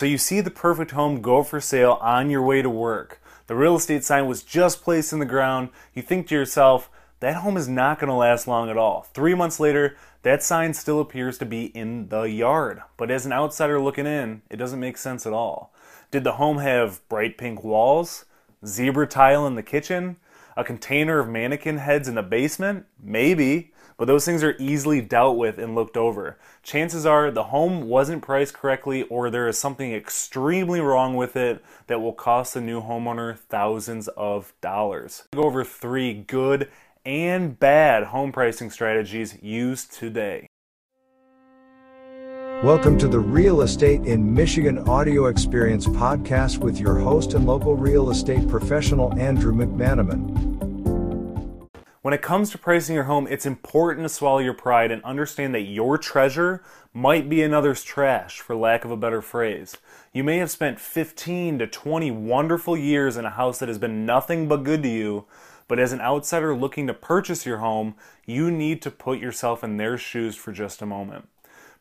So you see the perfect home go for sale on your way to work. The real estate sign was just placed in the ground. You think to yourself, that home is not going to last long at all. Three months later, that sign still appears to be in the yard. But as an outsider looking in, it doesn't make sense at all. Did the home have bright pink walls? Zebra tile in the kitchen? A container of mannequin heads in the basement? Maybe. But those things are easily dealt with and looked over. Chances are the home wasn't priced correctly or there is something extremely wrong with it that will cost the new homeowner thousands of dollars. Go over three good and bad home pricing strategies used today. Welcome to the Real Estate in Michigan Audio Experience podcast with your host and local real estate professional, Andrew McManamon. When it comes to pricing your home, it's important to swallow your pride and understand that your treasure might be another's trash, for lack of a better phrase. You may have spent 15 to 20 wonderful years in a house that has been nothing but good to you, but as an outsider looking to purchase your home, you need to put yourself in their shoes for just a moment.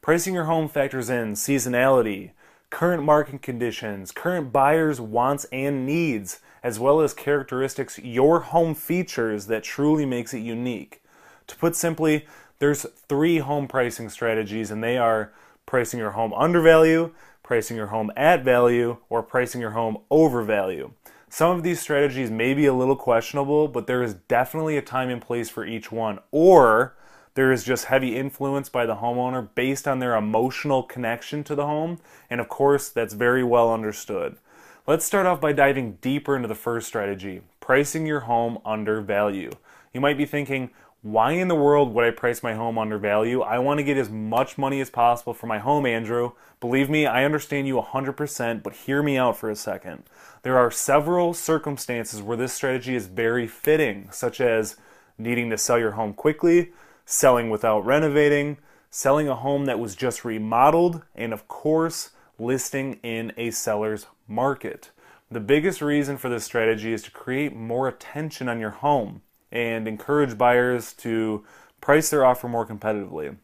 Pricing your home factors in seasonality, current market conditions, current buyers' wants and needs, as well as characteristics your home features that truly makes it unique. To put simply, there's three home pricing strategies and they are pricing your home under value, pricing your home at value, or pricing your home over value. Some of these strategies may be a little questionable, but there is definitely a time and place for each one. Or there is just heavy influence by the homeowner based on their emotional connection to the home, and of course, that's very well understood. Let's start off by diving deeper into the first strategy pricing your home under value. You might be thinking, why in the world would I price my home under value? I want to get as much money as possible for my home, Andrew. Believe me, I understand you 100%, but hear me out for a second. There are several circumstances where this strategy is very fitting, such as needing to sell your home quickly, selling without renovating, selling a home that was just remodeled, and of course, listing in a seller's market. The biggest reason for this strategy is to create more attention on your home and encourage buyers to price their offer more competitively.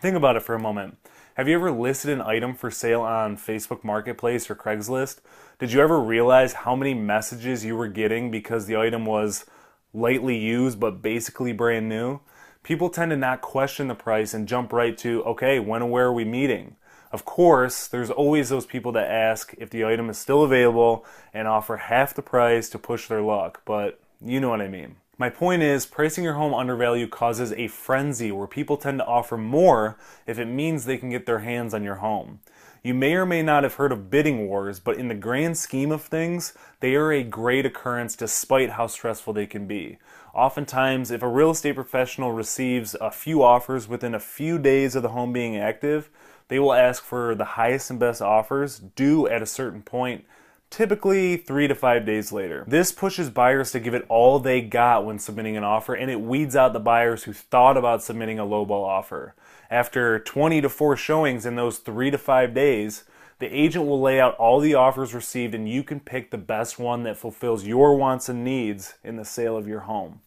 Think about it for a moment. Have you ever listed an item for sale on Facebook Marketplace or Craigslist? Did you ever realize how many messages you were getting because the item was lightly used but basically brand new? people tend to not question the price and jump right to, okay, when and where are we meeting? Of course, there's always those people that ask if the item is still available and offer half the price to push their luck, but you know what I mean. My point is, pricing your home undervalued causes a frenzy where people tend to offer more if it means they can get their hands on your home. You may or may not have heard of bidding wars, but in the grand scheme of things, they are a great occurrence despite how stressful they can be. Oftentimes, if a real estate professional receives a few offers within a few days of the home being active, they will ask for the highest and best offers due at a certain point typically three to five days later. This pushes buyers to give it all they got when submitting an offer, and it weeds out the buyers who thought about submitting a lowball offer. After 20 to 4 showings in those three to five days, the agent will lay out all the offers received, and you can pick the best one that fulfills your wants and needs in the sale of your home.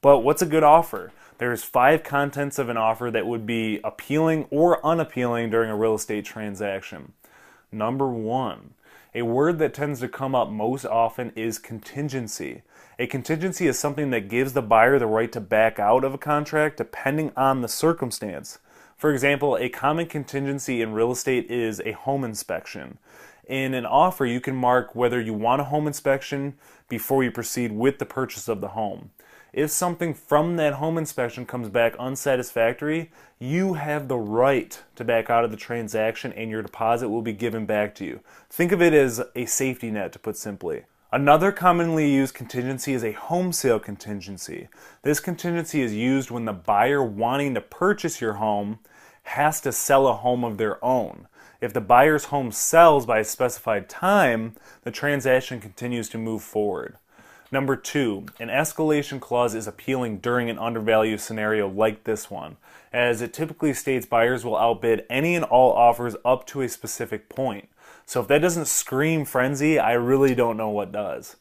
But what's a good offer? There's five contents of an offer that would be appealing or unappealing during a real estate transaction. Number one, a word that tends to come up most often is contingency. A contingency is something that gives the buyer the right to back out of a contract depending on the circumstance. For example, a common contingency in real estate is a home inspection. In an offer, you can mark whether you want a home inspection before you proceed with the purchase of the home. If something from that home inspection comes back unsatisfactory, you have the right to back out of the transaction and your deposit will be given back to you. Think of it as a safety net, to put simply. Another commonly used contingency is a home sale contingency. This contingency is used when the buyer wanting to purchase your home has to sell a home of their own. If the buyer's home sells by a specified time, the transaction continues to move forward. Number two, an escalation clause is appealing during an undervalued scenario like this one, as it typically states buyers will outbid any and all offers up to a specific point. So if that doesn't scream frenzy, I really don't know what does.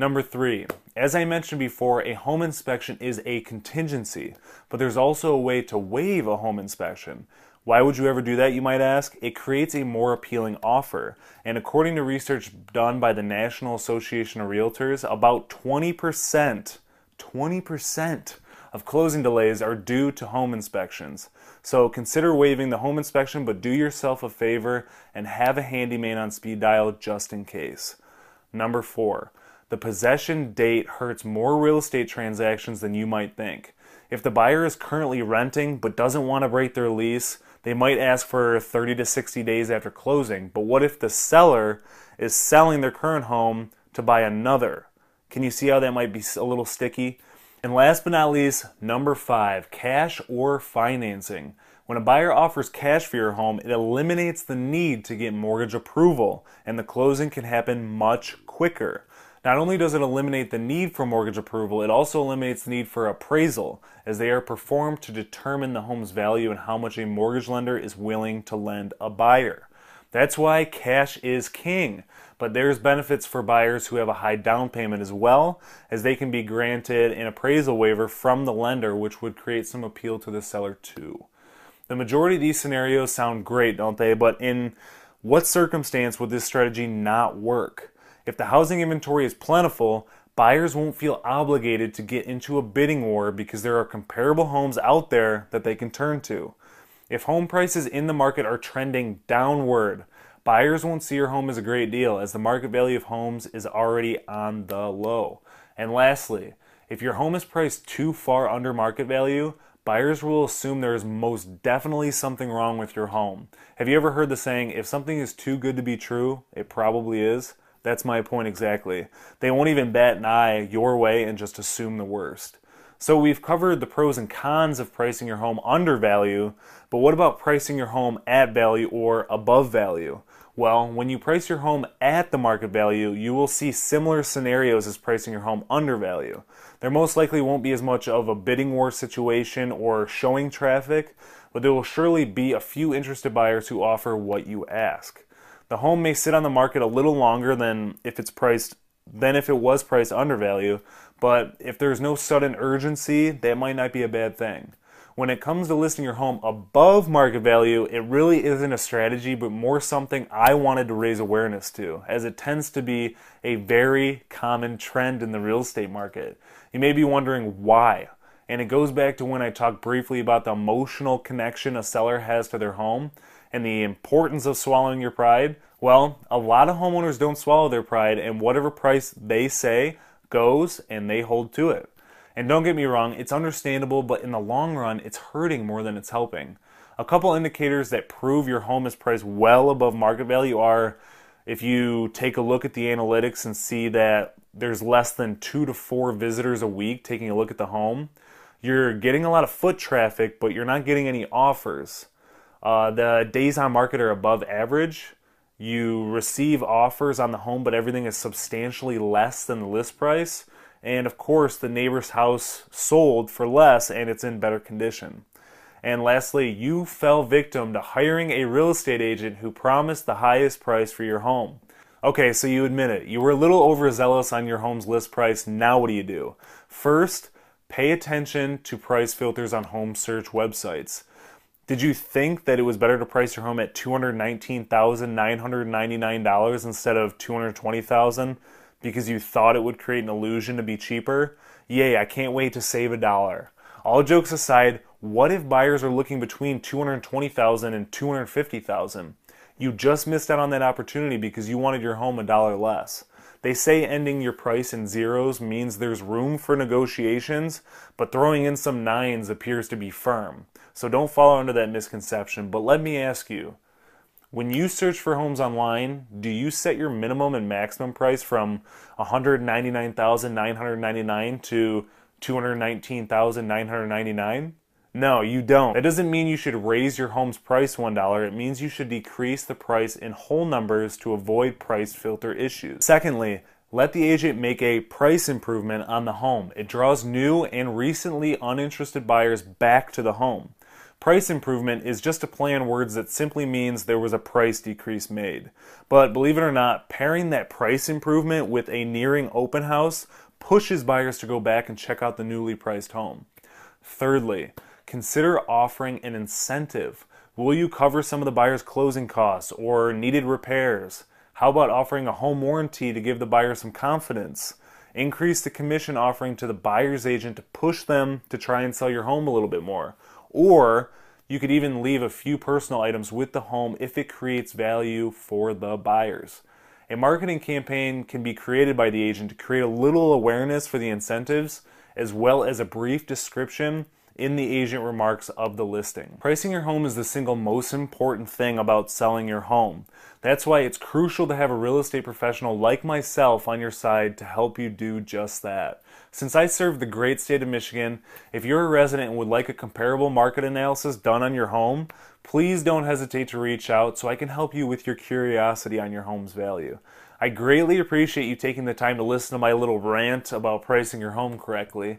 Number three, as I mentioned before, a home inspection is a contingency, but there's also a way to waive a home inspection. Why would you ever do that, you might ask? It creates a more appealing offer. And according to research done by the National Association of Realtors, about 20%, 20% of closing delays are due to home inspections. So consider waiving the home inspection, but do yourself a favor and have a handyman on speed dial just in case. Number four, the possession date hurts more real estate transactions than you might think. If the buyer is currently renting but doesn't want to break their lease, they might ask for 30 to 60 days after closing. But what if the seller is selling their current home to buy another? Can you see how that might be a little sticky? And last but not least, number five, cash or financing. When a buyer offers cash for your home, it eliminates the need to get mortgage approval, and the closing can happen much quicker. Not only does it eliminate the need for mortgage approval, it also eliminates the need for appraisal, as they are performed to determine the home's value and how much a mortgage lender is willing to lend a buyer. That's why cash is king. But there's benefits for buyers who have a high down payment as well, as they can be granted an appraisal waiver from the lender, which would create some appeal to the seller too. The majority of these scenarios sound great, don't they? But in what circumstance would this strategy not work? If the housing inventory is plentiful, buyers won't feel obligated to get into a bidding war because there are comparable homes out there that they can turn to. If home prices in the market are trending downward, buyers won't see your home as a great deal as the market value of homes is already on the low. And lastly, if your home is priced too far under market value, buyers will assume there is most definitely something wrong with your home. Have you ever heard the saying, if something is too good to be true, it probably is? That's my point exactly. They won't even bat an eye your way and just assume the worst. So we've covered the pros and cons of pricing your home under value, but what about pricing your home at value or above value? Well, when you price your home at the market value, you will see similar scenarios as pricing your home under value. There most likely won't be as much of a bidding war situation or showing traffic, but there will surely be a few interested buyers who offer what you ask. The home may sit on the market a little longer than if it's priced than if it was priced under value, but if there's no sudden urgency, that might not be a bad thing. When it comes to listing your home above market value, it really isn't a strategy, but more something I wanted to raise awareness to, as it tends to be a very common trend in the real estate market. You may be wondering why. And it goes back to when I talked briefly about the emotional connection a seller has to their home and the importance of swallowing your pride? Well, a lot of homeowners don't swallow their pride, and whatever price they say goes and they hold to it. And don't get me wrong, it's understandable, but in the long run, it's hurting more than it's helping. A couple indicators that prove your home is priced well above market value are if you take a look at the analytics and see that there's less than two to four visitors a week taking a look at the home, you're getting a lot of foot traffic, but you're not getting any offers. Uh, the days on market are above average. You receive offers on the home, but everything is substantially less than the list price. And of course, the neighbor's house sold for less and it's in better condition. And lastly, you fell victim to hiring a real estate agent who promised the highest price for your home. Okay, so you admit it. You were a little overzealous on your home's list price. Now, what do you do? First, pay attention to price filters on home search websites. Did you think that it was better to price your home at $219,999 instead of 220,000 because you thought it would create an illusion to be cheaper? Yay, I can't wait to save a dollar. All jokes aside, what if buyers are looking between $220,000 and $250,000? You just missed out on that opportunity because you wanted your home a dollar less. They say ending your price in zeros means there's room for negotiations, but throwing in some nines appears to be firm. So don't fall under that misconception. But let me ask you when you search for homes online, do you set your minimum and maximum price from 199,999 to $219,999? No, you don't. That doesn't mean you should raise your home's price $1. It means you should decrease the price in whole numbers to avoid price filter issues. Secondly, let the agent make a price improvement on the home. It draws new and recently uninterested buyers back to the home. Price improvement is just a play on words that simply means there was a price decrease made. But believe it or not, pairing that price improvement with a nearing open house pushes buyers to go back and check out the newly priced home. Thirdly, consider offering an incentive Will you cover some of the buyer's closing costs or needed repairs? How about offering a home warranty to give the buyer some confidence? Increase the commission offering to the buyer's agent to push them to try and sell your home a little bit more. Or you could even leave a few personal items with the home if it creates value for the buyers. A marketing campaign can be created by the agent to create a little awareness for the incentives as well as a brief description in the agent remarks of the listing. Pricing your home is the single most important thing about selling your home. That's why it's crucial to have a real estate professional like myself on your side to help you do just that. Since I serve the great state of Michigan, if you're a resident and would like a comparable market analysis done on your home, please don't hesitate to reach out so I can help you with your curiosity on your home's value. I greatly appreciate you taking the time to listen to my little rant about pricing your home correctly.